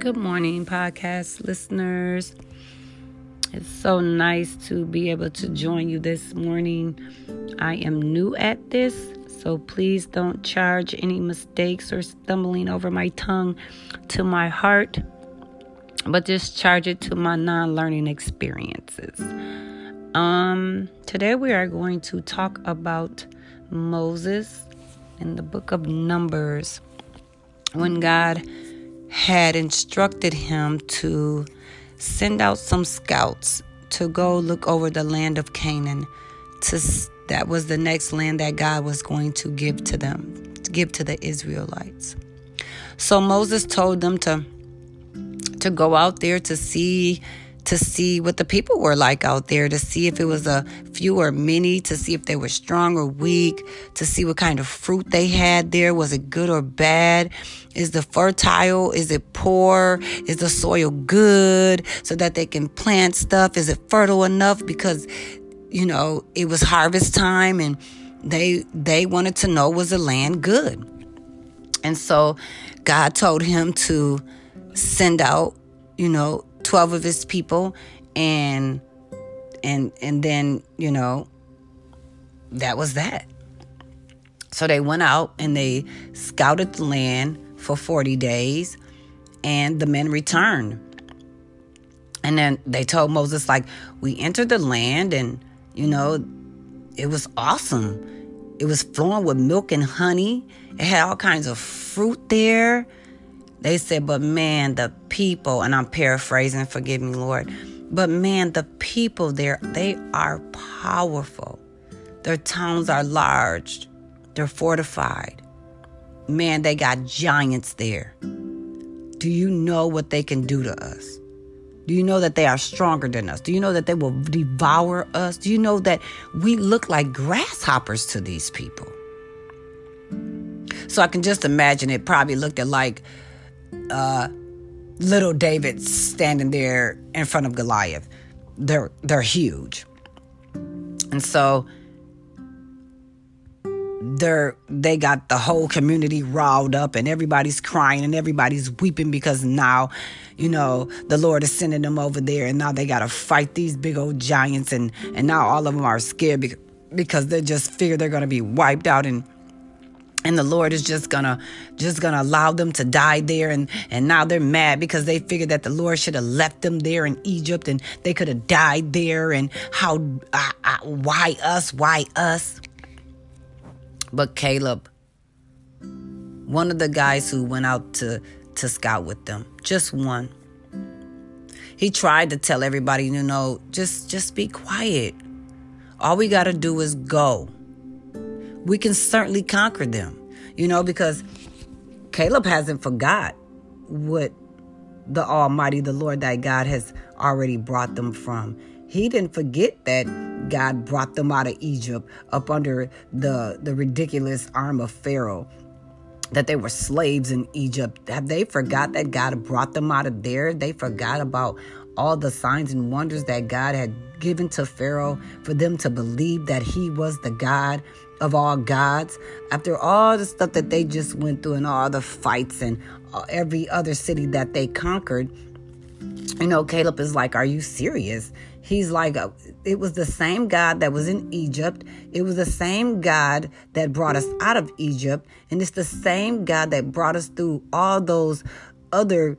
Good morning, podcast listeners. It's so nice to be able to join you this morning. I am new at this, so please don't charge any mistakes or stumbling over my tongue to my heart, but just charge it to my non learning experiences. Um, today we are going to talk about Moses in the book of Numbers when God had instructed him to send out some scouts to go look over the land of Canaan to that was the next land that God was going to give to them to give to the Israelites. So Moses told them to to go out there to see to see what the people were like out there, to see if it was a few or many, to see if they were strong or weak, to see what kind of fruit they had there. Was it good or bad? Is the fertile? Is it poor? Is the soil good so that they can plant stuff? Is it fertile enough? Because, you know, it was harvest time and they they wanted to know was the land good. And so God told him to send out, you know, 12 of his people and and and then you know that was that. So they went out and they scouted the land for 40 days and the men returned. And then they told moses like we entered the land and you know it was awesome. It was flowing with milk and honey. It had all kinds of fruit there they said, but man, the people, and I'm paraphrasing, forgive me, Lord, but man, the people there, they are powerful. Their towns are large, they're fortified. Man, they got giants there. Do you know what they can do to us? Do you know that they are stronger than us? Do you know that they will devour us? Do you know that we look like grasshoppers to these people? So I can just imagine it probably looked at like uh, little David standing there in front of Goliath. They're they're huge, and so they're they got the whole community riled up, and everybody's crying and everybody's weeping because now, you know, the Lord is sending them over there, and now they got to fight these big old giants, and and now all of them are scared because they just figure they're going to be wiped out and and the lord is just gonna just gonna allow them to die there. And and now they're mad because they figured that the lord should have left them there in egypt and they could have died there. And how why us? Why us? But caleb one of the guys who went out to to scout with them just one. He tried to tell everybody you know just just be quiet. All we got to do is go we can certainly conquer them. You know, because Caleb hasn't forgot what the Almighty, the Lord thy God, has already brought them from. He didn't forget that God brought them out of Egypt up under the, the ridiculous arm of Pharaoh, that they were slaves in Egypt. Have they forgot that God brought them out of there? They forgot about all the signs and wonders that God had given to Pharaoh for them to believe that he was the God of all gods. After all the stuff that they just went through and all the fights and every other city that they conquered, you know, Caleb is like, Are you serious? He's like, uh, It was the same God that was in Egypt. It was the same God that brought us out of Egypt. And it's the same God that brought us through all those other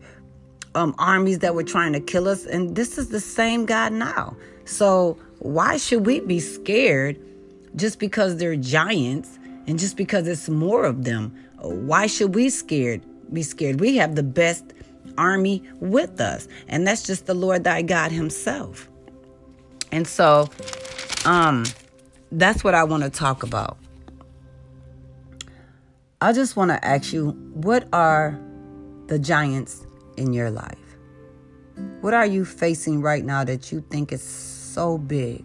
um, armies that were trying to kill us. And this is the same God now. So why should we be scared just because they're giants and just because it's more of them? Why should we scared be scared? We have the best army with us, and that's just the Lord thy God Himself. And so, um, that's what I want to talk about. I just want to ask you, what are the giants in your life? What are you facing right now that you think is so big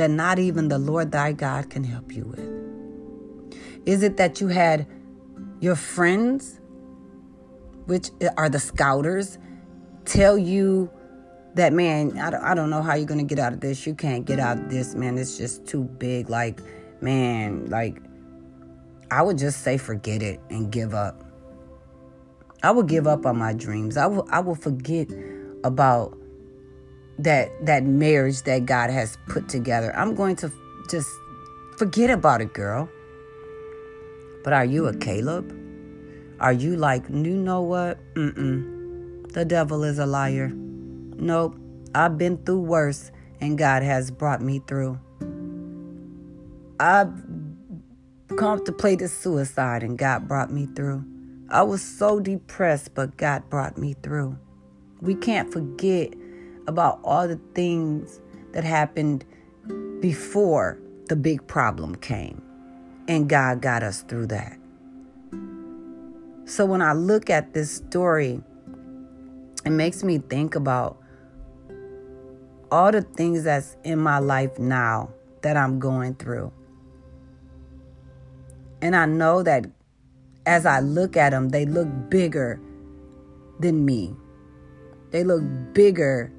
that not even the Lord thy God can help you with? Is it that you had your friends, which are the scouters, tell you that, man, I don't, know how you're going to get out of this. You can't get out of this, man. It's just too big. Like, man, like, I would just say forget it and give up. I will give up on my dreams. I will I will forget about that that marriage that God has put together. I'm going to just forget about it, girl. But are you a Caleb? Are you like, you know what? Mm-mm. The devil is a liar. Nope. I've been through worse and God has brought me through. I've contemplated suicide and God brought me through. I was so depressed, but God brought me through. We can't forget about all the things that happened before the big problem came. And God got us through that. So when I look at this story, it makes me think about all the things that's in my life now that I'm going through. And I know that as I look at them, they look bigger than me. They look bigger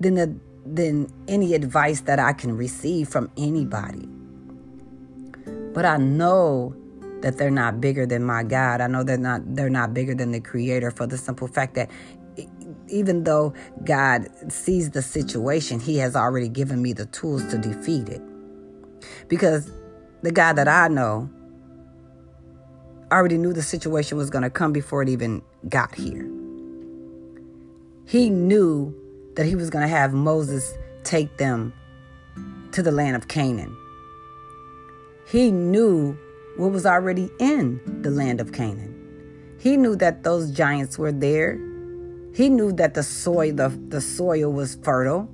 than the, than any advice that I can receive from anybody. But I know that they're not bigger than my God. I know they're not they're not bigger than the creator for the simple fact that even though God sees the situation, he has already given me the tools to defeat it. Because the God that I know already knew the situation was going to come before it even got here. He knew that he was going to have Moses take them to the land of Canaan. He knew what was already in the land of Canaan. He knew that those giants were there. He knew that the soil the, the soil was fertile.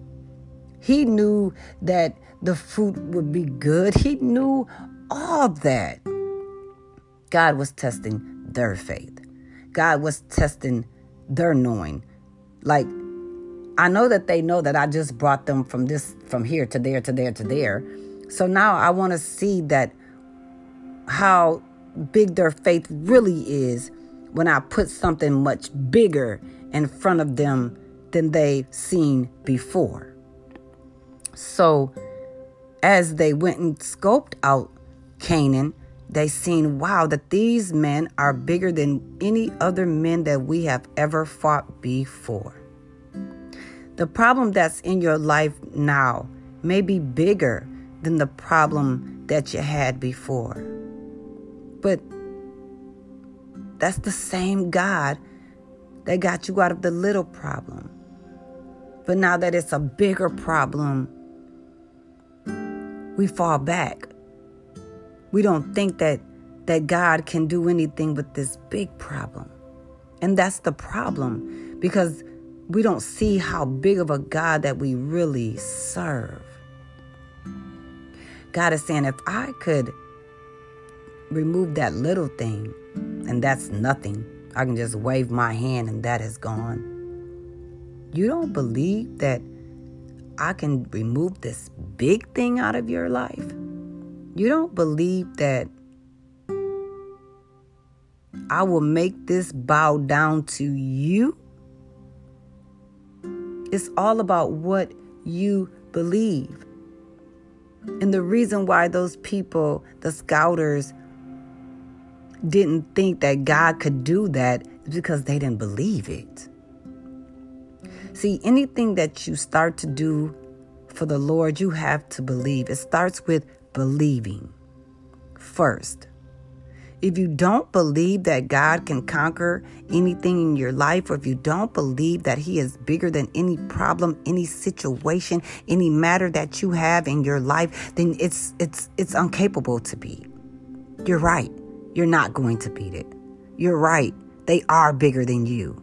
He knew that the fruit would be good. He knew all that. God was testing their faith. God was testing their knowing. Like I know that they know that I just brought them from this from here to there to there to there. So now I want to see that how big their faith really is when I put something much bigger in front of them than they've seen before. So, as they went and scoped out Canaan, they seen, wow, that these men are bigger than any other men that we have ever fought before. The problem that's in your life now may be bigger than the problem that you had before. But that's the same God that got you out of the little problem. But now that it's a bigger problem, we fall back. We don't think that that God can do anything with this big problem. And that's the problem because we don't see how big of a God that we really serve. God is saying, if I could remove that little thing, and that's nothing. I can just wave my hand and that is gone. You don't believe that I can remove this big thing out of your life? You don't believe that I will make this bow down to you? It's all about what you believe. And the reason why those people, the scouters, didn't think that God could do that is because they didn't believe it. See, anything that you start to do for the Lord, you have to believe. It starts with believing first. If you don't believe that God can conquer anything in your life, or if you don't believe that He is bigger than any problem, any situation, any matter that you have in your life, then it's it's it's incapable to be. You're right. You're not going to beat it. You're right. They are bigger than you.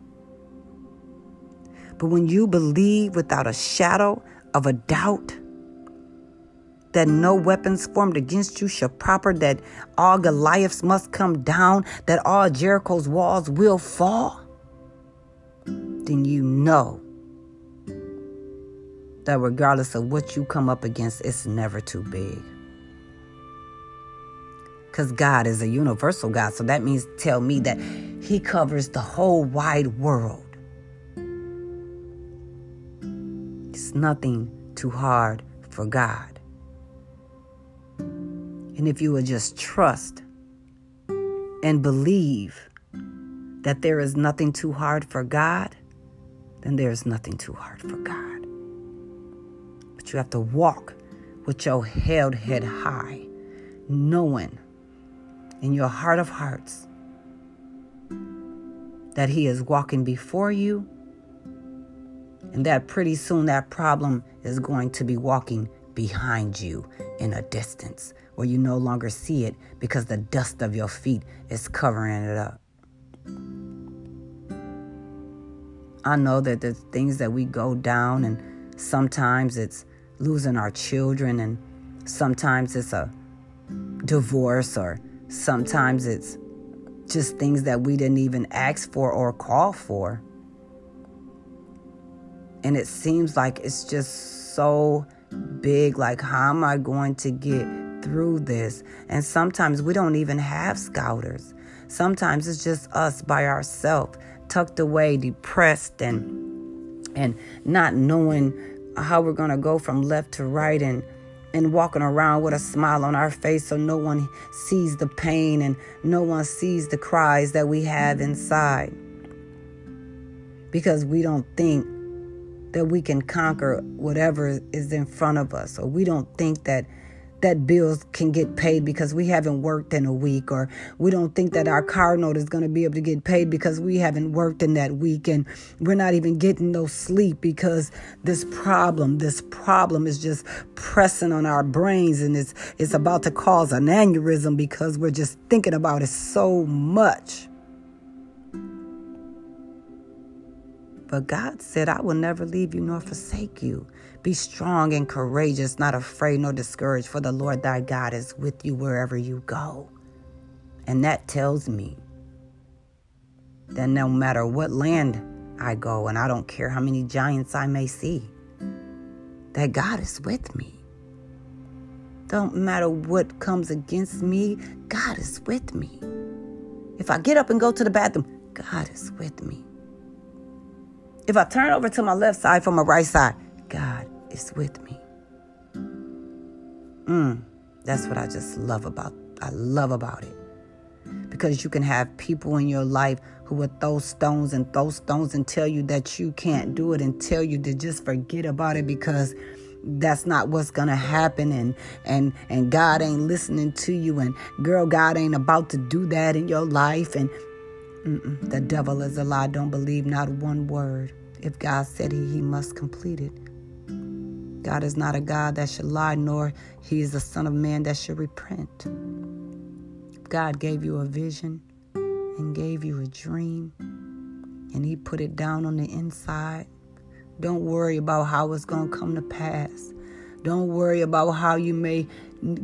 But when you believe without a shadow of a doubt that no weapons formed against you shall prosper, that all Goliaths must come down, that all Jericho's walls will fall, then you know that regardless of what you come up against, it's never too big because God is a universal God. So that means tell me that He covers the whole wide world. It's nothing too hard for God. And if you would just trust and believe that there is nothing too hard for God, then there is nothing too hard for God. But you have to walk with your held head high, knowing in your heart of hearts that He is walking before you, and that pretty soon that problem is going to be walking behind you in a distance where you no longer see it because the dust of your feet is covering it up. I know that there's things that we go down, and sometimes it's losing our children, and sometimes it's a divorce, or sometimes it's just things that we didn't even ask for or call for. And it seems like it's just so big. Like, how am I going to get through this? And sometimes we don't even have scouters. Sometimes it's just us by ourselves, tucked away, depressed, and and not knowing how we're gonna go from left to right and and walking around with a smile on our face so no one sees the pain and no one sees the cries that we have inside. Because we don't think that we can conquer whatever is in front of us, or we don't think that that bills can get paid because we haven't worked in a week, or we don't think that our car note is going to be able to get paid because we haven't worked in that week, and we're not even getting no sleep because this problem, this problem is just pressing on our brains, and it's it's about to cause an aneurysm because we're just thinking about it so much. But God said, I will never leave you nor forsake you. Be strong and courageous, not afraid nor discouraged, for the Lord thy God is with you wherever you go. And that tells me that no matter what land I go, and I don't care how many giants I may see, that God is with me. Don't matter what comes against me, God is with me. If I get up and go to the bathroom, God is with me. If I turn over to my left side from my right side, God is with me. Mm, that's what I just love about. I love about it. Because you can have people in your life who will throw stones and throw stones and tell you that you can't do it and tell you to just forget about it because that's not what's gonna happen and and and God ain't listening to you and girl God ain't about to do that in your life and. The devil is a lie. Don't believe not one word. If God said he, he must complete it. God is not a God that should lie, nor he is the Son of Man that should repent. God gave you a vision and gave you a dream, and he put it down on the inside. Don't worry about how it's going to come to pass. Don't worry about how you may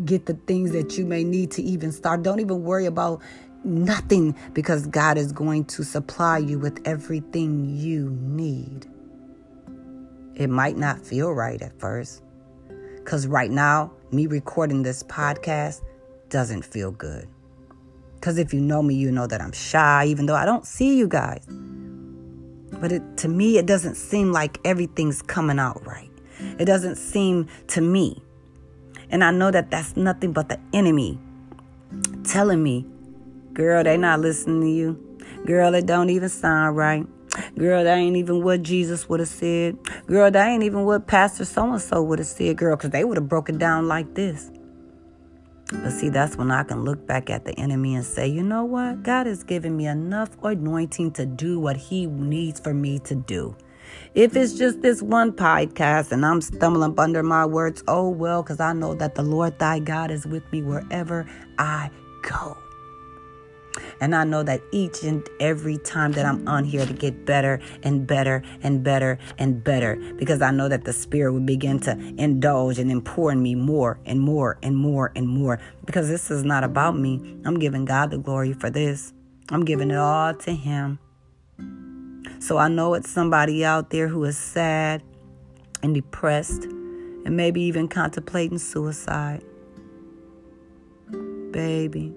get the things that you may need to even start. Don't even worry about nothing because God is going to supply you with everything you need. It might not feel right at first because right now, me recording this podcast doesn't feel good. Because if you know me, you know that I'm shy, even though I don't see you guys. But it, to me, it doesn't seem like everything's coming out right. It doesn't seem to me. And I know that that's nothing but the enemy telling me Girl, they not listening to you. Girl, it don't even sound right. Girl, that ain't even what Jesus would have said. Girl, that ain't even what Pastor so and so would have said, girl, because they would have broken down like this. But see, that's when I can look back at the enemy and say, you know what? God has given me enough anointing to do what He needs for me to do. If it's just this one podcast and I'm stumbling under my words, oh well, because I know that the Lord thy God is with me wherever I go. And I know that each and every time that I'm on here to get better and better and better and better because I know that the Spirit will begin to indulge and pour in me more and more and more and more because this is not about me. I'm giving God the glory for this. I'm giving it all to Him. So I know it's somebody out there who is sad and depressed and maybe even contemplating suicide. Baby.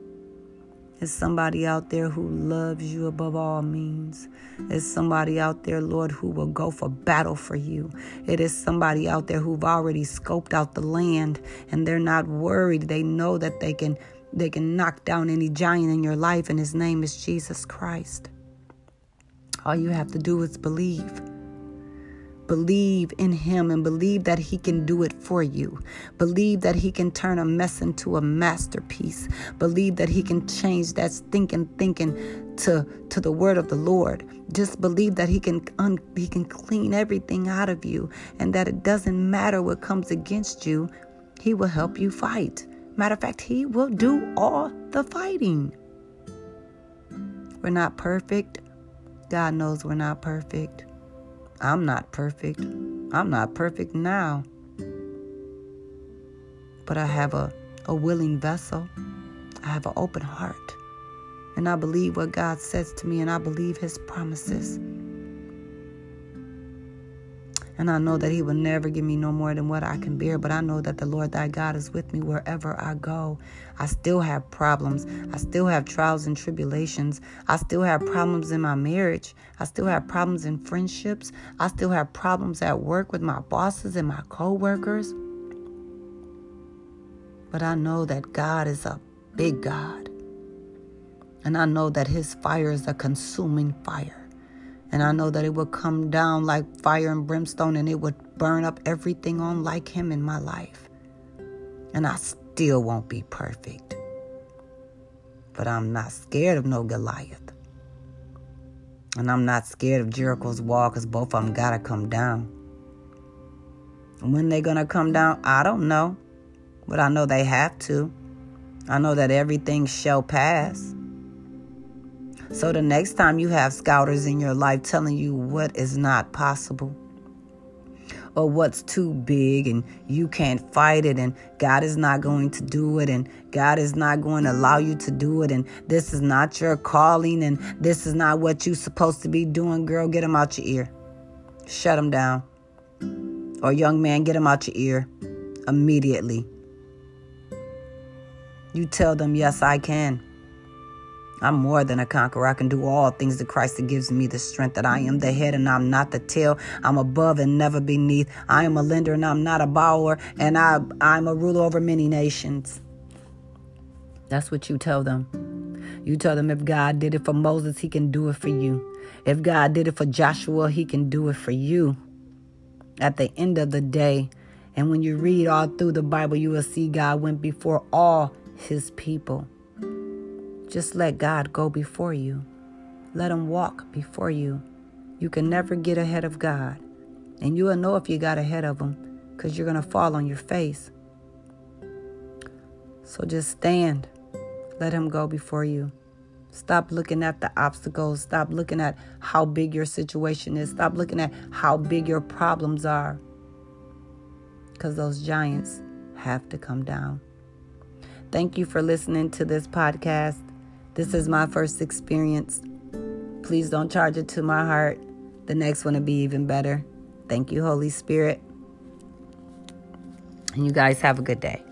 It's somebody out there who loves you above all means. It's somebody out there, Lord, who will go for battle for you. It is somebody out there who've already scoped out the land and they're not worried. They know that they can they can knock down any giant in your life and his name is Jesus Christ. All you have to do is believe. Believe in Him and believe that He can do it for you. Believe that He can turn a mess into a masterpiece. Believe that He can change that stinking thinking to, to the word of the Lord. Just believe that He can un, He can clean everything out of you and that it doesn't matter what comes against you. He will help you fight. Matter of fact, He will do all the fighting. We're not perfect. God knows we're not perfect. I'm not perfect. I'm not perfect now. But I have a, a willing vessel. I have an open heart. And I believe what God says to me, and I believe His promises. And I know that He will never give me no more than what I can bear. But I know that the Lord thy God is with me wherever I go. I still have problems. I still have trials and tribulations. I still have problems in my marriage. I still have problems in friendships. I still have problems at work with my bosses and my coworkers. But I know that God is a big God. And I know that His fire is a consuming fire. And I know that it would come down like fire and brimstone and it would burn up everything on like him in my life. And I still won't be perfect. But I'm not scared of no Goliath. And I'm not scared of Jericho's wall because both of them got to come down. And when they're going to come down, I don't know. But I know they have to. I know that everything shall pass. So the next time you have scouters in your life telling you what is not possible or what's too big and you can't fight it and God is not going to do it and God is not going to allow you to do it and this is not your calling and this is not what you're supposed to be doing, girl, get them out your ear. Shut them down. Or young man, get them out your ear immediately. You tell them, yes, I can. I'm more than a conqueror. I can do all things to Christ that gives me the strength that I am the head and I'm not the tail. I'm above and never beneath. I am a lender and I'm not a borrower. And I, I'm a ruler over many nations. That's what you tell them. You tell them if God did it for Moses, he can do it for you. If God did it for Joshua, he can do it for you. At the end of the day, and when you read all through the Bible, you will see God went before all his people. Just let God go before you. Let Him walk before you. You can never get ahead of God. And you will know if you got ahead of Him because you're going to fall on your face. So just stand. Let Him go before you. Stop looking at the obstacles. Stop looking at how big your situation is. Stop looking at how big your problems are. Because those giants have to come down. Thank you for listening to this podcast. This is my first experience. Please don't charge it to my heart. The next one will be even better. Thank you, Holy Spirit. And you guys have a good day.